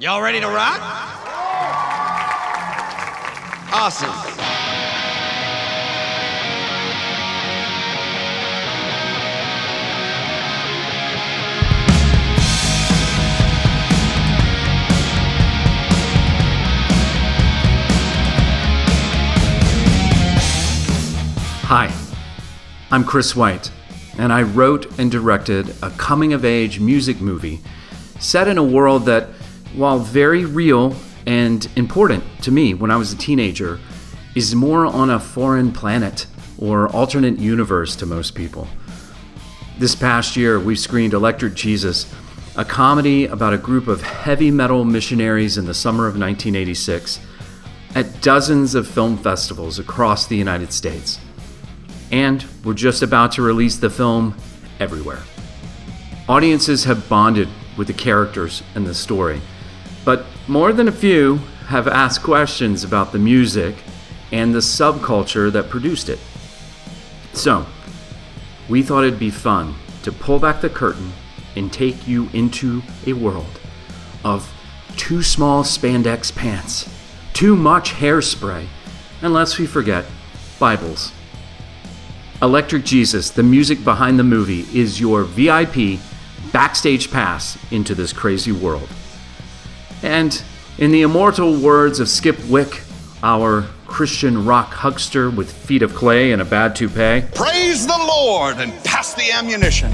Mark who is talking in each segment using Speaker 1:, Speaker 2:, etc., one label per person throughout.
Speaker 1: Y'all ready to rock? Awesome.
Speaker 2: Hi, I'm Chris White, and I wrote and directed a coming of age music movie set in a world that, while very real and important to me when I was a teenager, is more on a foreign planet or alternate universe to most people. This past year, we screened Electric Jesus, a comedy about a group of heavy metal missionaries in the summer of 1986, at dozens of film festivals across the United States and we're just about to release the film everywhere. Audiences have bonded with the characters and the story, but more than a few have asked questions about the music and the subculture that produced it. So, we thought it'd be fun to pull back the curtain and take you into a world of too small spandex pants, too much hairspray, and lest we forget, Bibles. Electric Jesus, the music behind the movie, is your VIP backstage pass into this crazy world. And in the immortal words of Skip Wick, our Christian rock huckster with feet of clay and a bad toupee,
Speaker 3: Praise the Lord and pass the ammunition.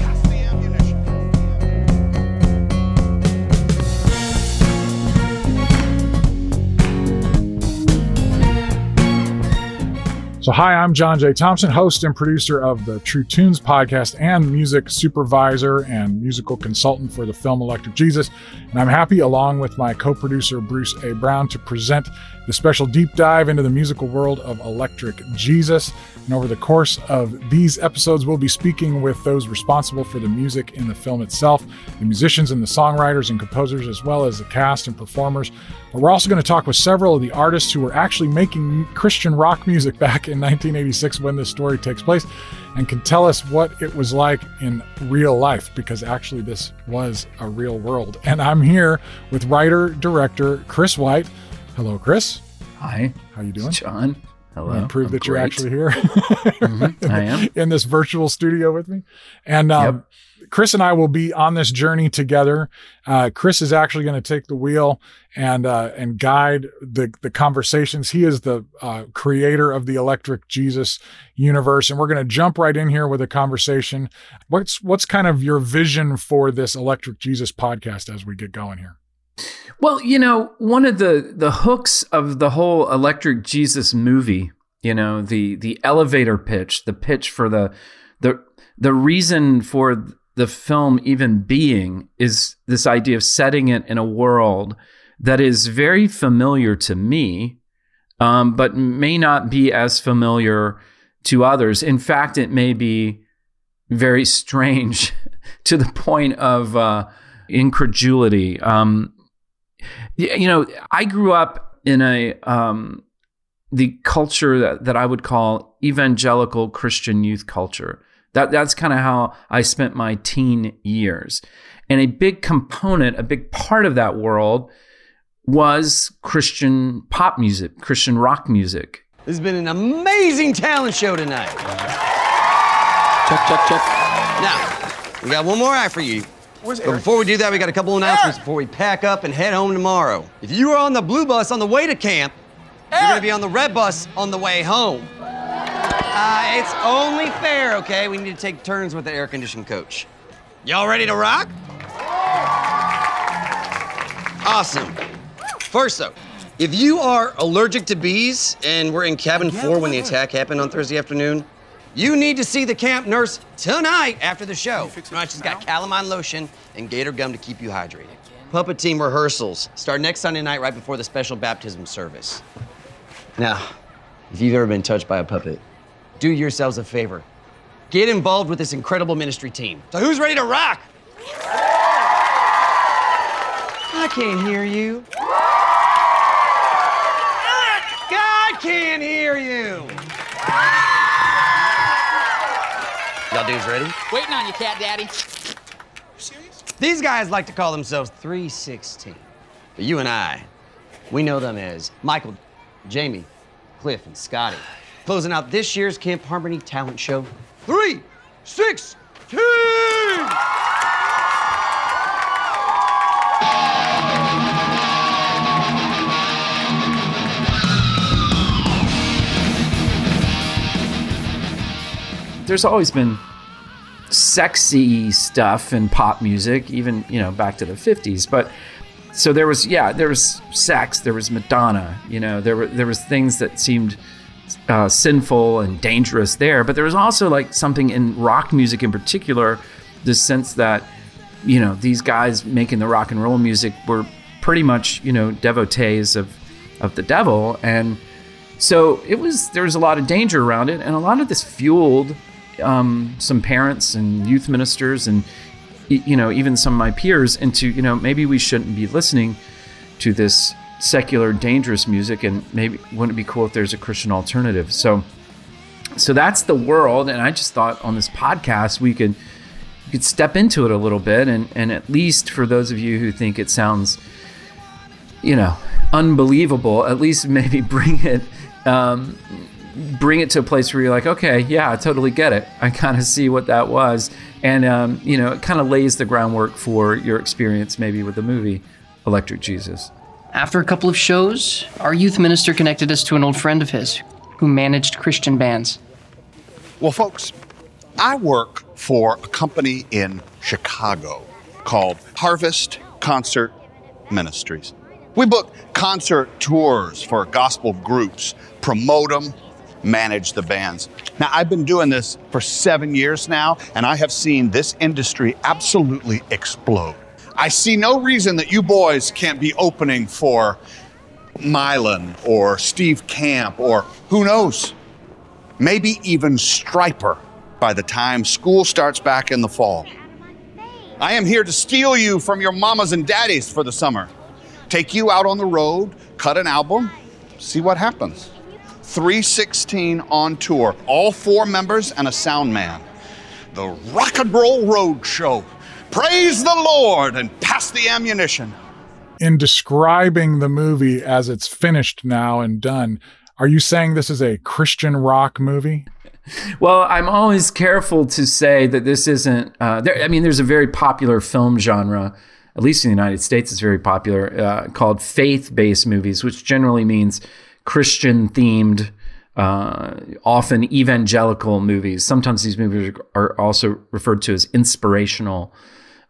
Speaker 4: So, hi, I'm John J. Thompson, host and producer of the True Tunes podcast and music supervisor and musical consultant for the film Electric Jesus. And I'm happy, along with my co producer Bruce A. Brown, to present the special deep dive into the musical world of Electric Jesus. And over the course of these episodes, we'll be speaking with those responsible for the music in the film itself, the musicians and the songwriters and composers, as well as the cast and performers. But we're also going to talk with several of the artists who were actually making Christian rock music back in 1986 when this story takes place and can tell us what it was like in real life because actually this was a real world. And I'm here with writer director Chris White. Hello, Chris.
Speaker 2: Hi.
Speaker 4: How you doing?
Speaker 2: John. Hello.
Speaker 4: And prove
Speaker 2: I'm
Speaker 4: that you're actually here
Speaker 2: Mhm, I am.
Speaker 4: in this virtual studio with me. And um, Chris and I will be on this journey together. Uh, Chris is actually going to take the wheel and uh, and guide the the conversations. He is the uh, creator of the Electric Jesus universe, and we're going to jump right in here with a conversation. What's what's kind of your vision for this Electric Jesus podcast as we get going here?
Speaker 2: Well, you know, one of the the hooks of the whole Electric Jesus movie, you know, the the elevator pitch, the pitch for the the the reason for the film even being is this idea of setting it in a world that is very familiar to me, um, but may not be as familiar to others. In fact, it may be very strange to the point of uh, incredulity. Um, you know, I grew up in a um, the culture that, that I would call evangelical Christian youth culture. That that's kind of how I spent my teen years. And a big component, a big part of that world was Christian pop music, Christian rock music.
Speaker 1: This has been an amazing talent show tonight.
Speaker 5: Check, check, check.
Speaker 1: Now, we got one more act for you. Where's But before we do that, we got a couple announcements before we pack up and head home tomorrow. If you are on the blue bus on the way to camp, you're gonna be on the red bus on the way home. Uh, it's only fair, okay? We need to take turns with the air conditioned coach. Y'all ready to rock? Awesome. First, though, if you are allergic to bees and were in cabin four when the attack happened on Thursday afternoon, you need to see the camp nurse tonight after the show. Right, she's got calamine lotion and gator gum to keep you hydrated. Puppet team rehearsals start next Sunday night right before the special baptism service. Now, if you've ever been touched by a puppet, do yourselves a favor. Get involved with this incredible ministry team. So who's ready to rock? I can't hear you. God can't hear you. Y'all dudes ready?
Speaker 5: Waiting on you, cat daddy.
Speaker 1: These guys like to call themselves 316. But you and I, we know them as Michael, Jamie, Cliff, and Scotty. Closing out this year's Camp Harmony talent show. Three, six, two!
Speaker 2: there's always been sexy stuff in pop music, even you know back to the '50s. But so there was, yeah, there was sex, there was Madonna, you know, there were there was things that seemed uh, sinful and dangerous there. But there was also like something in rock music in particular, the sense that you know these guys making the rock and roll music were pretty much you know devotees of of the devil and so it was there was a lot of danger around it and a lot of this fueled um, some parents and youth ministers and you know even some of my peers into you know maybe we shouldn't be listening to this secular dangerous music and maybe wouldn't it be cool if there's a christian alternative so so that's the world and i just thought on this podcast we could we could step into it a little bit and and at least for those of you who think it sounds you know unbelievable at least maybe bring it um, bring it to a place where you're like, okay, yeah, I totally get it. I kind of see what that was, and um, you know, it kind of lays the groundwork for your experience maybe with the movie Electric Jesus.
Speaker 6: After a couple of shows, our youth minister connected us to an old friend of his who managed Christian bands.
Speaker 3: Well, folks, I work for a company in Chicago called Harvest Concert Ministries. We book concert tours for gospel groups, promote them, manage the bands. Now, I've been doing this for seven years now, and I have seen this industry absolutely explode. I see no reason that you boys can't be opening for Mylon or Steve Camp or who knows, maybe even Stryper by the time school starts back in the fall. I am here to steal you from your mamas and daddies for the summer. Take you out on the road, cut an album, see what happens. 316 on tour, all four members and a sound man. The Rock and Roll Road Show. Praise the Lord and pass the ammunition.
Speaker 4: In describing the movie as it's finished now and done, are you saying this is a Christian rock movie?
Speaker 2: Well, I'm always careful to say that this isn't. Uh, there, I mean, there's a very popular film genre, at least in the United States, it's very popular, uh, called faith based movies, which generally means Christian themed, uh, often evangelical movies. Sometimes these movies are also referred to as inspirational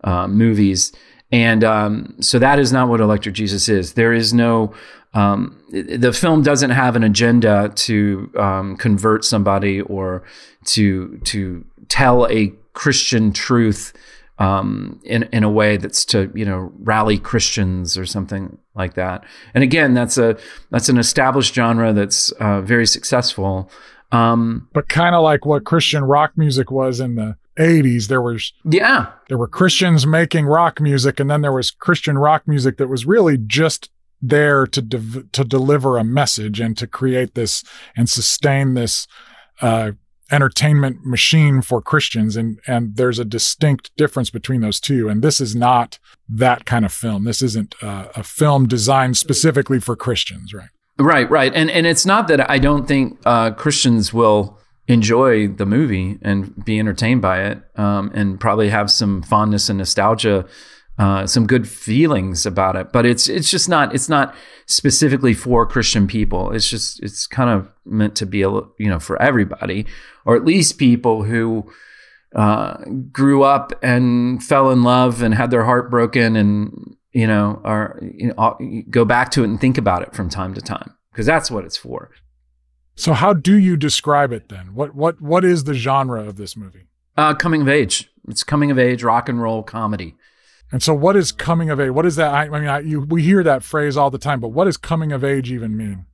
Speaker 2: uh, movies. And um, so that is not what Electric Jesus is. There is no, um, the film doesn't have an agenda to um, convert somebody or to to tell a Christian truth um, in in a way that's to you know rally Christians or something like that. And again, that's a that's an established genre that's uh, very successful. Um,
Speaker 4: but kind of like what Christian rock music was in the 80s there was
Speaker 2: yeah.
Speaker 4: there were christians making rock music and then there was christian rock music that was really just there to de- to deliver a message and to create this and sustain this uh, entertainment machine for Christians. And and there's a distinct difference between those two. And this is not that kind of film. This isn't uh, a film designed specifically for Christians right?
Speaker 2: Right right. And and it's not that I don't think uh, Christians will enjoy the movie and be entertained by it um, and probably have some fondness and nostalgia uh, some good feelings about it, but it's it's just not it's not specifically for Christian people. It's just it's kind of meant to be a you know for everybody, or at least people who uh, grew up and fell in love and had their heart broken, and you know are you know, go back to it and think about it from time to time because that's what it's for.
Speaker 4: So how do you describe it then? What what what is the genre of this movie?
Speaker 2: Uh, coming of age. It's coming of age rock and roll comedy.
Speaker 4: And so, what is coming of age? What is that? I, I mean, I, you, we hear that phrase all the time, but what does coming of age even mean?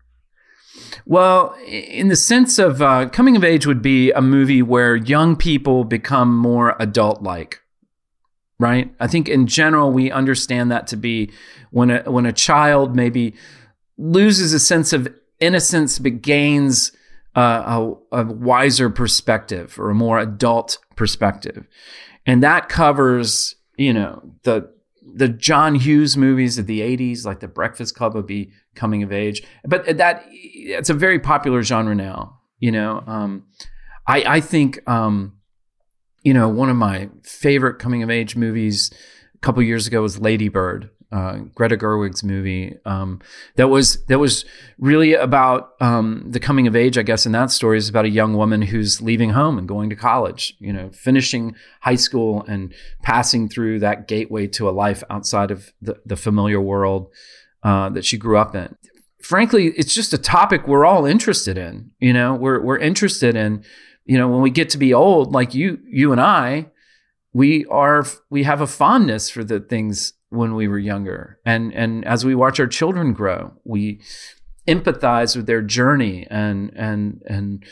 Speaker 2: Well, in the sense of uh, coming of age would be a movie where young people become more adult like, right? I think in general, we understand that to be when a, when a child maybe loses a sense of innocence but gains uh, a, a wiser perspective or a more adult perspective. And that covers you know the the John Hughes movies of the 80s, like The Breakfast Club, would be coming of age. But that it's a very popular genre now. You know, um, I, I think, um, you know, one of my favorite coming of age movies a couple years ago was Lady Bird uh, Greta Gerwig's movie um, that was that was really about um, the coming of age. I guess in that story is about a young woman who's leaving home and going to college. You know, finishing high school and passing through that gateway to a life outside of the, the familiar world uh, that she grew up in. Frankly, it's just a topic we're all interested in. You know, we're we're interested in. You know, when we get to be old, like you you and I, we are we have a fondness for the things when we were younger. And and as we watch our children grow, we empathize with their journey and and and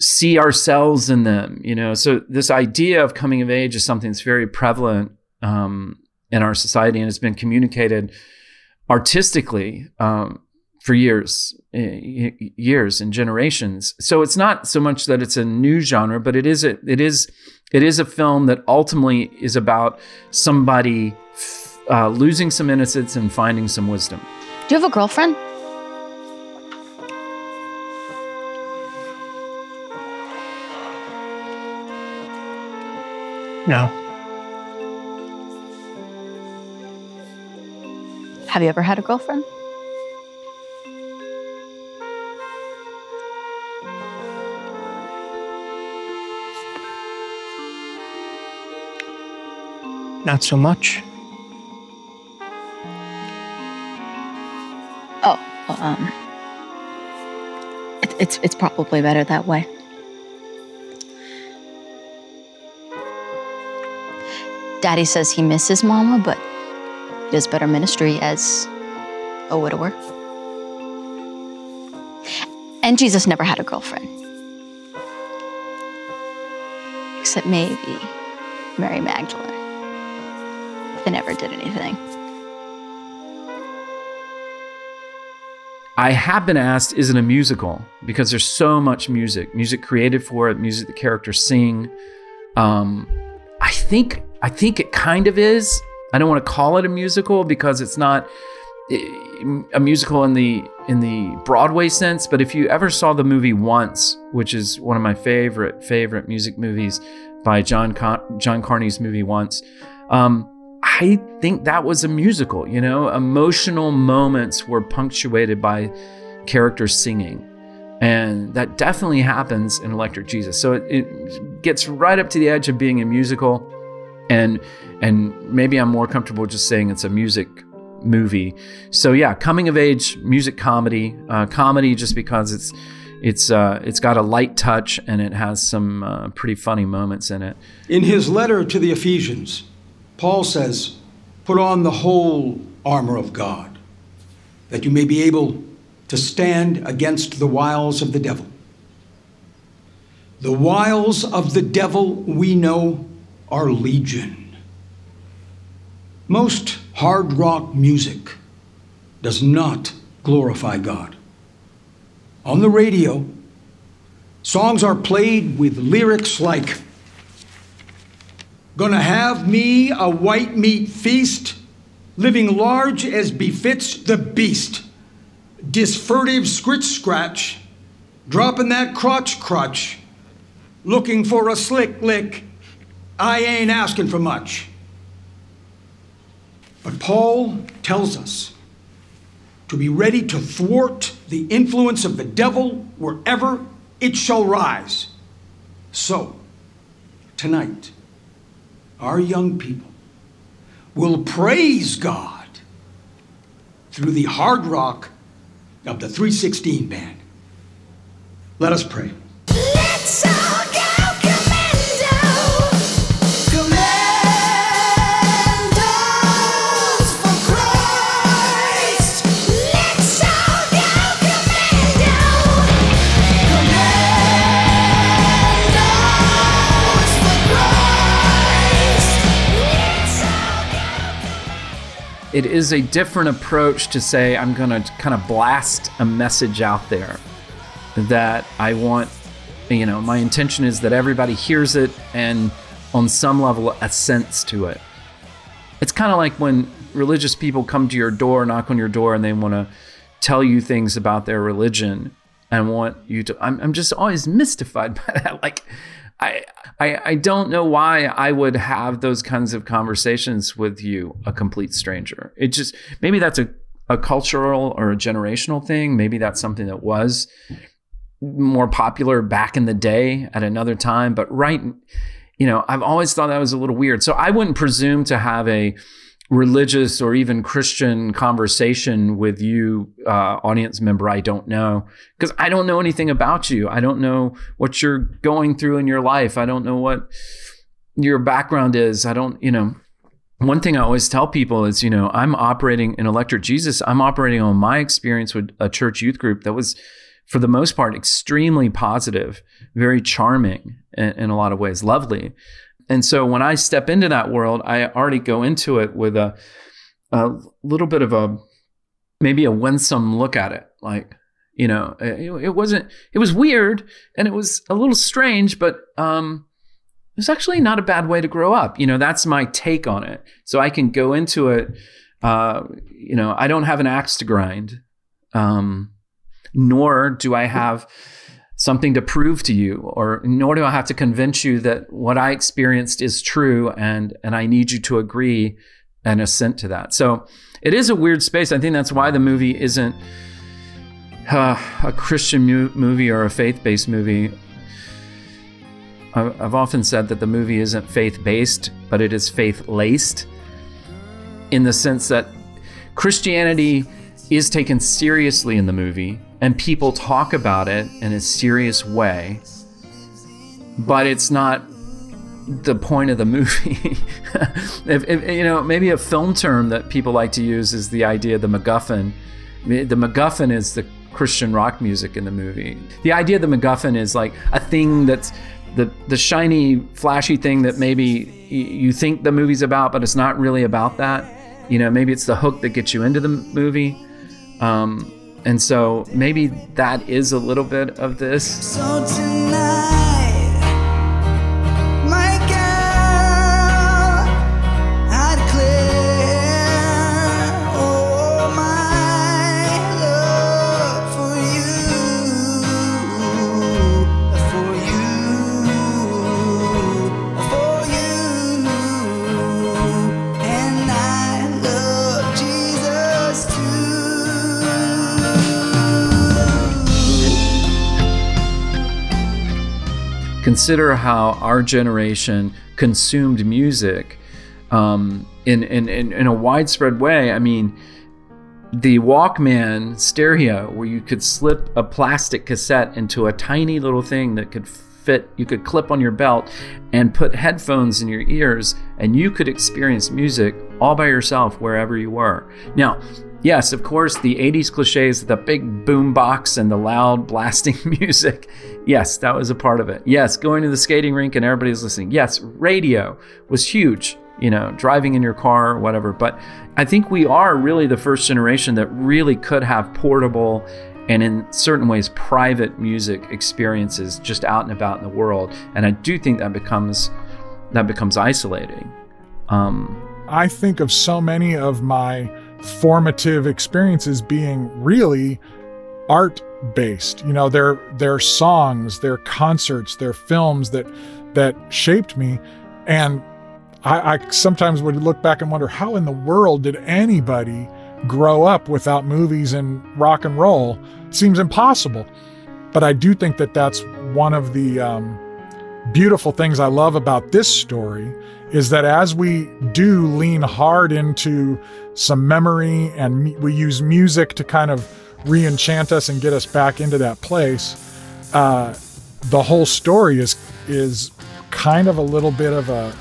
Speaker 2: see ourselves in them. You know, so this idea of coming of age is something that's very prevalent um, in our society and has been communicated artistically um, for years, years and generations. So it's not so much that it's a new genre, but it is a, it is it is a film that ultimately is about somebody uh, losing some innocence and finding some wisdom.
Speaker 7: Do you have a girlfriend?
Speaker 6: No.
Speaker 7: Have you ever had a girlfriend?
Speaker 6: Not so much.
Speaker 7: Um, it, it's it's probably better that way. Daddy says he misses Mama, but he does better ministry as a widower. And Jesus never had a girlfriend, except maybe Mary Magdalene. They never did anything.
Speaker 2: I have been asked, is it a musical? Because there's so much music, music created for it, music the characters sing. Um, I think I think it kind of is. I don't want to call it a musical because it's not eh, a musical in the in the Broadway sense. But if you ever saw the movie Once, which is one of my favorite favorite music movies by John Con- John Carney's movie Once, um, I think that was a musical, you know, emotional moments were punctuated by characters singing. And that definitely happens in Electric Jesus. So it, it, gets right up to the edge of being a musical. And and maybe I'm more comfortable just saying it's a music movie. So yeah, coming of age music comedy, uh, comedy just because it's it's uh, it's got a light touch and it has some uh, pretty funny moments in it.
Speaker 8: In his letter to the Ephesians, Paul says, Put on the whole armor of God, that you may be able to stand against the wiles of the devil. The wiles of the devil we know are legion. Most hard rock music does not glorify God. On the radio, songs are played with lyrics like, Gonna have me a white meat feast, living large as befits the beast. Disfurtive scritch scratch, dropping that crotch crutch, looking for a slick lick. I ain't asking for much. But Paul tells us to be ready to thwart the influence of the devil wherever it shall rise. So, tonight, our young people will praise God through the hard rock of the 316 band. Let us pray.
Speaker 2: It is a different approach to say I'm going to kind of blast a message out there that I want you know my intention is that everybody hears it and on some level assents to it it's kind of like when religious people come to your door, knock on your door, and they want to tell you things about their religion and want you to. I'm, I'm just always mystified by that. Like, I, I, I don't know why I would have those kinds of conversations with you, a complete stranger. It just maybe that's a, a cultural or a generational thing. Maybe that's something that was more popular back in the day at another time. But right, you know, I've always thought that was a little weird. So I wouldn't presume to have a religious or even Christian conversation with you, uh, audience member, I don't know. Because I don't know anything about you. I don't know what you're going through in your life. I don't know what your background is. I don't, you know. One thing I always tell people is, you know, I'm operating in Electric Jesus. I'm operating on my experience with a church youth group that was, for the most part, extremely positive, very charming in, in a lot of ways, lovely. And so when I step into that world, I already go into it with a a little bit of a maybe a winsome look at it. Like, you know, it, it wasn't it was weird and it was a little strange, but um it was actually not a bad way to grow up. You know, that's my take on it. So I can go into it uh, you know, I don't have an axe to grind. Um, nor do I have something to prove to you or nor do I have to convince you that what I experienced is true and and I need you to agree and assent to that. So it is a weird space. I think that's why the movie isn't uh, a Christian mu- movie or a faith-based movie. I've often said that the movie isn't faith-based, but it is faith-laced in the sense that Christianity is taken seriously in the movie and people talk about it in a serious way, but it's not the point of the movie. if, if, you know, maybe a film term that people like to use is the idea of the MacGuffin. The MacGuffin is the Christian rock music in the movie. The idea of the MacGuffin is like a thing that's the the shiny, flashy thing that maybe you think the movie's about, but it's not really about that. You know, maybe it's the hook that gets you into the movie. Um, and so maybe that is a little bit of this. So consider how our generation consumed music um, in, in, in, in a widespread way. I mean, the Walkman stereo, where you could slip a plastic cassette into a tiny little thing that could fit, you could clip on your belt and put headphones in your ears, and you could experience music all by yourself wherever you were. Now, yes, of course, the 80s cliches, the big boom box and the loud blasting music. Yes, that was a part of it. Yes, going to the skating rink and everybody's listening. Yes, radio was huge, you know, driving in your car or whatever. But I think we are really the first generation that really could have portable and in certain ways private music experiences just out and about in the world. And I do think that becomes that becomes isolating. Um,
Speaker 4: I think of so many of my formative experiences being really art based. You know, their their songs, their concerts, their films that that shaped me. And I, I sometimes would look back and wonder how in the world did anybody grow up without movies and rock and roll? It seems impossible. But I do think that that's one of the um, beautiful things I love about this story is that as we do lean hard into some memory and we use music to kind of re-enchant us and get us back into that place, uh, the whole story is is kind of a little bit of a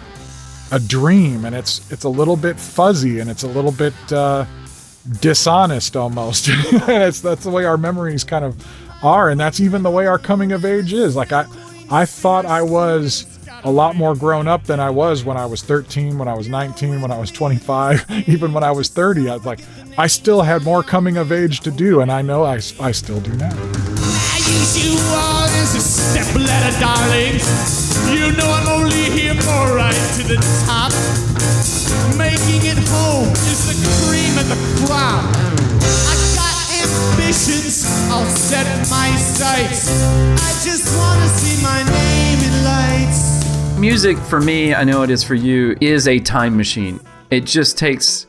Speaker 4: a dream, and it's it's a little bit fuzzy and it's a little bit uh, dishonest almost. that's the way our memories kind of are, and that's even the way our coming of age is. Like I I thought I was a lot more grown up than I was when I was 13, when I was 19, when I was 25, even when I was 30. I was like, I still had more coming of age to do, and I know I, I still do now. I use you all as a darling. You know I'm only here for right to the top.
Speaker 9: Making it home is the cream of the crop. Ambitions, I'll set my sights. I just wanna see my name.
Speaker 2: Music, for me, I know it is for you, is a time machine. It just takes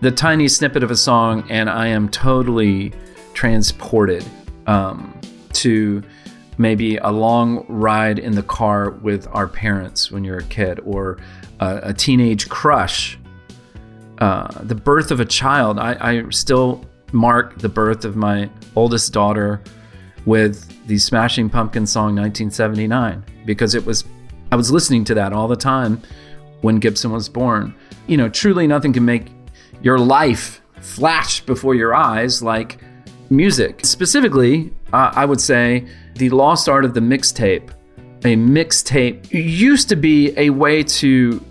Speaker 2: the tiny snippet of a song, and I am totally transported um, to maybe a long ride in the car with our parents when you're a kid, or a, a teenage crush, uh, the birth of a child. I, I still mark the birth of my oldest daughter with the Smashing Pumpkins song 1979 because it was I was listening to that all the time when Gibson was born. You know, truly nothing can make your life flash before your eyes like music. Specifically, uh, I would say the lost art of the mixtape. A mixtape used to be a way to,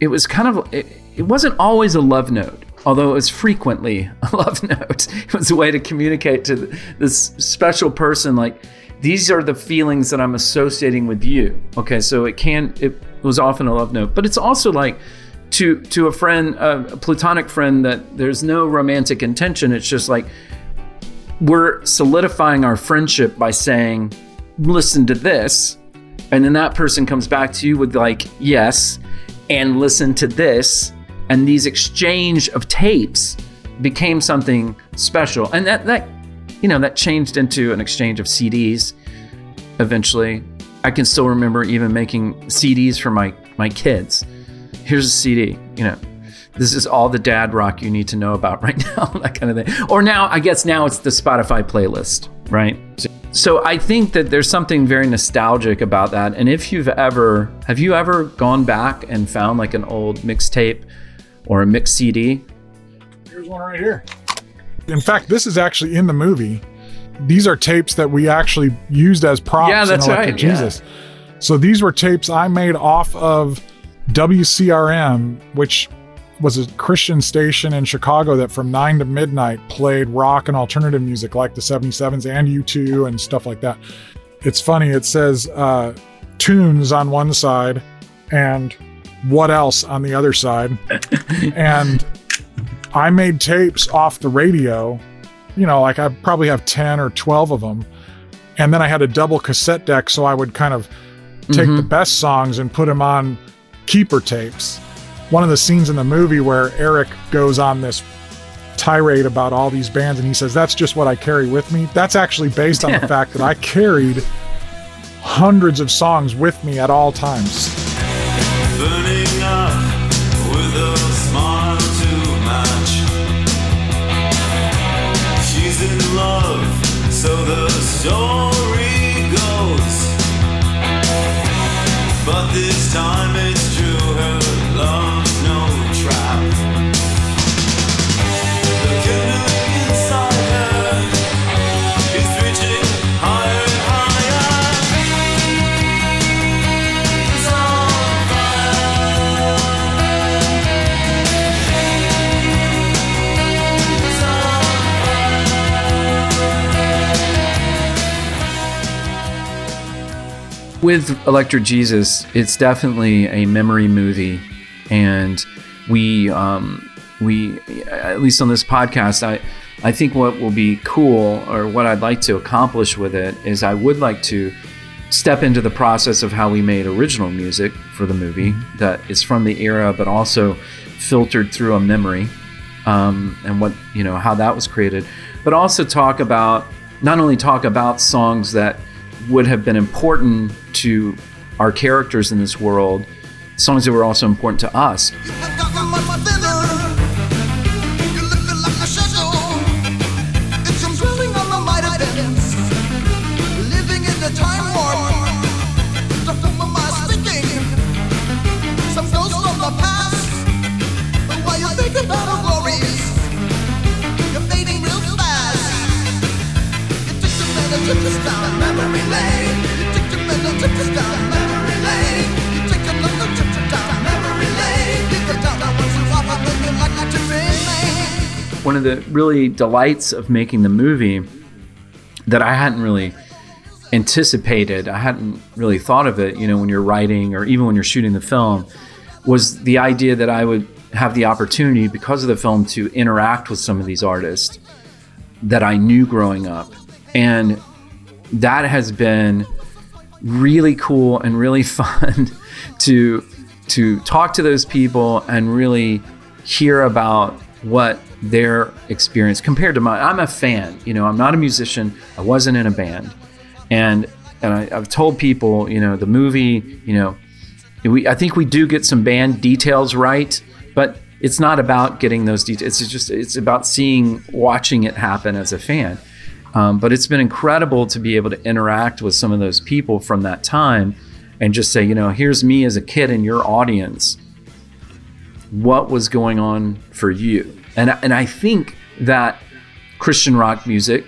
Speaker 2: it was kind of, it, it wasn't always a love note. Although it was frequently a love note, it was a way to communicate to this special person, like, these are the feelings that I'm associating with you. Okay, so it can, it was often a love note, but it's also like, to to a friend, a platonic friend, that there's no romantic intention. It's just like we're solidifying our friendship by saying, "Listen to this," and then that person comes back to you with like, "Yes," and listen to this, and these exchange of tapes became something special, and that that you know that changed into an exchange of CDs. Eventually, I can still remember even making CDs for my my kids here's a CD, you know, this is all the dad rock you need to know about right now, that kind of thing. Or now, I guess now it's the Spotify playlist, right? So, so I think that there's something very nostalgic about that. And if you've ever, have you ever gone back and found like an old mixtape or a mix CD?
Speaker 4: Here's one right here. In fact, this is actually in the movie. These are tapes that we actually used as props
Speaker 2: Yeah, that's right, yeah.
Speaker 4: Jesus. So these were tapes I made off of WCRM, which was a Christian station in Chicago that from 9 to midnight played rock and alternative music like the 77s and U2 and stuff like that. It's funny, it says uh, tunes on one side and what else on the other side. and I made tapes off the radio, you know, like I probably have 10 or 12 of them. And then I had a double cassette deck, so I would kind of take the mm-hmm. best songs and put them on keeper tapes. One of the scenes in the movie where Eric goes on this tirade about all these bands and he says, That's just what I carry with me. That's actually based on the fact that I carried hundreds of songs with me at all times.
Speaker 10: Burning in love, so the story goes. But this time it's true,
Speaker 2: with Electric Jesus, it's definitely a memory movie, and we um, we at least on this podcast, I I think what will be cool or what I'd like to accomplish with it is I would like to step into the process of how we made original music for the movie that is from the era, but also filtered through a memory, um, and what you know how that was created, but also talk about not only talk about songs that would have been important to our characters in this world, songs that were also important to us.
Speaker 9: The
Speaker 2: really delights of making the movie that I hadn't really anticipated, I hadn't really thought of it, you know, when you're writing or even when you're shooting the film, was the idea that I would have the opportunity because of the film to interact with some of these artists that I knew growing up. And that has been really cool and really fun to to talk to those people and really hear about what their experience compared to mine. I'm a fan, you know, I'm not a musician. I wasn't in a band. And and I, I've told people, you know, the movie, you know, we I think we do get some band details right, but it's not about getting those details. It's just it's about seeing, watching it happen as a fan. Um, but it's been incredible to be able to interact with some of those people from that time, and just say, you know, here's me as a kid in your audience. What was going on for you? And and I think that Christian rock music,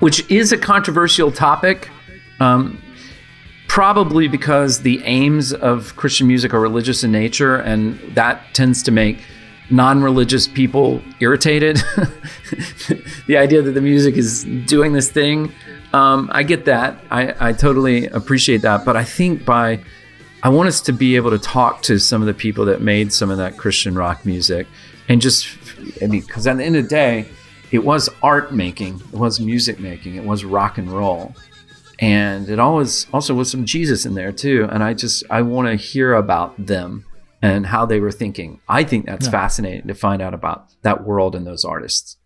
Speaker 2: which is a controversial topic, um, probably because the aims of Christian music are religious in nature, and that tends to make non-religious people irritated. the idea that the music is doing this thing, um, I get that. I, I totally appreciate that. But I think by I want us to be able to talk to some of the people that made some of that Christian rock music, and just I mean, because at the end of the day, it was art making, it was music making, it was rock and roll and it always also was some Jesus in there too. And I just I want to hear about them and how they were thinking. I think that's
Speaker 4: Yeah.
Speaker 2: fascinating to find out about that world and those artists.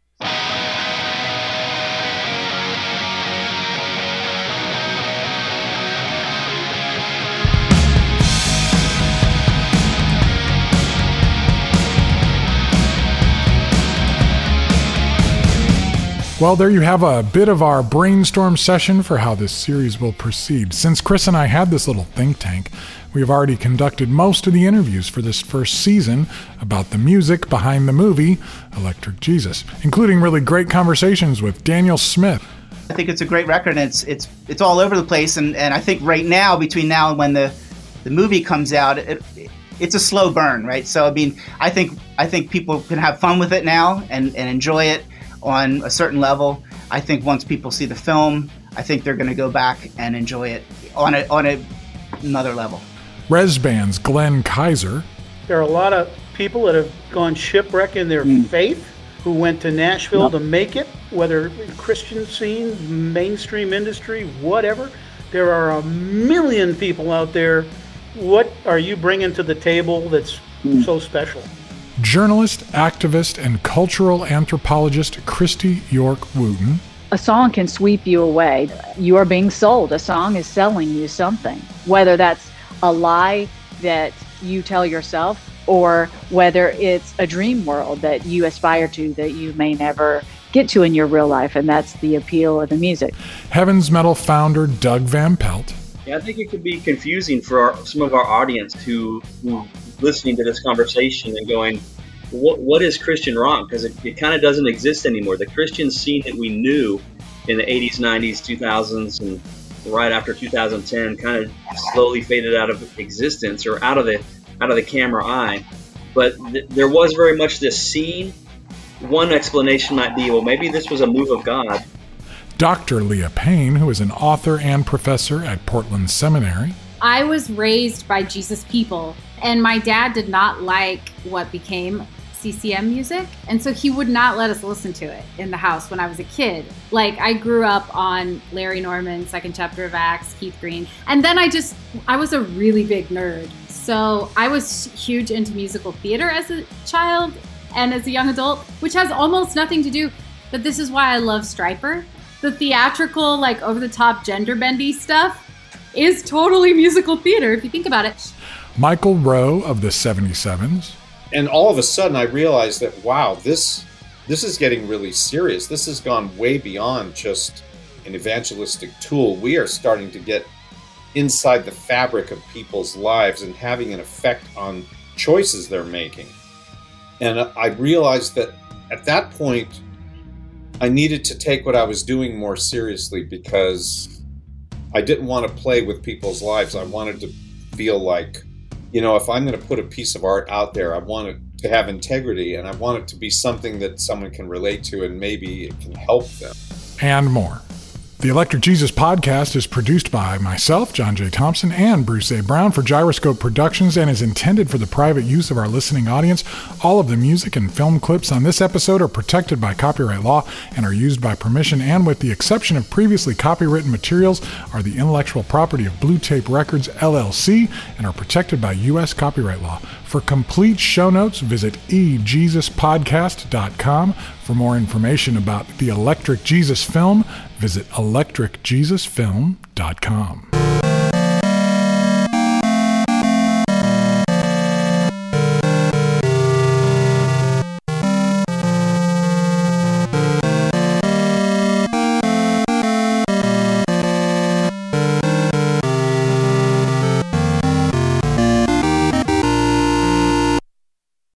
Speaker 4: Well, there you have a bit of our brainstorm session for how this series will proceed. Since Chris and I had this little think tank, we have already conducted most of the interviews for this first season about the music behind the movie Electric Jesus, including really great conversations with Daniel Smith,
Speaker 11: I think it's a great record, and it's it's it's all over the place. And, and I think right now, between now and when the the movie comes out, it, it's a slow burn, right? So I mean, I think I think people can have fun with it now and, and enjoy it on a certain level. I think once people see the film, I think they're going to go back and enjoy it on a on a, another level.
Speaker 4: Rez Band's Glenn Kaiser,
Speaker 12: There are a lot of people that have gone shipwreck in their hmm. faith who went to Nashville to make it, whether Christian scene, mainstream industry, whatever. There are a million people out there. What are you bringing to the table that's hmm. so special?
Speaker 4: Journalist, activist, and cultural anthropologist Christy York Wooten,
Speaker 13: A song can sweep you away. You are being sold. A song is selling you something, whether that's a lie that you tell yourself or whether it's a dream world that you aspire to that you may never get to in your real life. And that's the appeal of the music.
Speaker 4: Heavens Metal founder Doug Van Pelt,
Speaker 14: Yeah, I think it could be confusing for our, some of our audience who, who listening to this conversation and going, "What what is Christian rock?" Because it, it kind of doesn't exist anymore. The Christian scene that we knew in the 80s, 90s, 2000s, and right after 2010 kind of slowly faded out of existence or out of the out of the camera eye. But th- there was very much this scene. One explanation might be, well, maybe this was a move of God
Speaker 4: Dr. Leah Payne, who is an author and professor at Portland Seminary,
Speaker 15: I was raised by Jesus people, and my dad did not like what became CCM music, and so he would not let us listen to it in the house when I was a kid. Like I grew up on Larry Norman, Second Chapter of Acts, Keith Green, and then I just I was a really big nerd. So I was huge into musical theater as a child and as a young adult, which has almost nothing to do. But this is why I love Stryper. The theatrical, like over the top, gender bendy stuff is totally musical theater if you think about it.
Speaker 4: Michael Roe of the 77s,
Speaker 16: and all of a sudden I realized that wow, this this is getting really serious. This has gone way beyond just an evangelistic tool. We are starting to get inside the fabric of people's lives and having an effect on choices they're making. And I realized that at that point I needed to take what I was doing more seriously because I didn't want to play with people's lives. I wanted to feel like you know, if I'm going to put a piece of art out there, I want it to have integrity and I want it to be something that someone can relate to and maybe it can help them.
Speaker 4: and more. The Electric Jesus podcast is produced by myself, John J. Thompson, and Bruce A. Brown for Gyroscope Productions and is intended for the private use of our listening audience. All of the music and film clips on this episode are protected by copyright law and are used by permission and, with the exception of previously copywritten materials, are the intellectual property of Blue Tape Records LLC and are protected by U.S. copyright law. For complete show notes, visit ejesuspodcast.com. For more information about the Electric Jesus film, visit electricjesusfilm.com.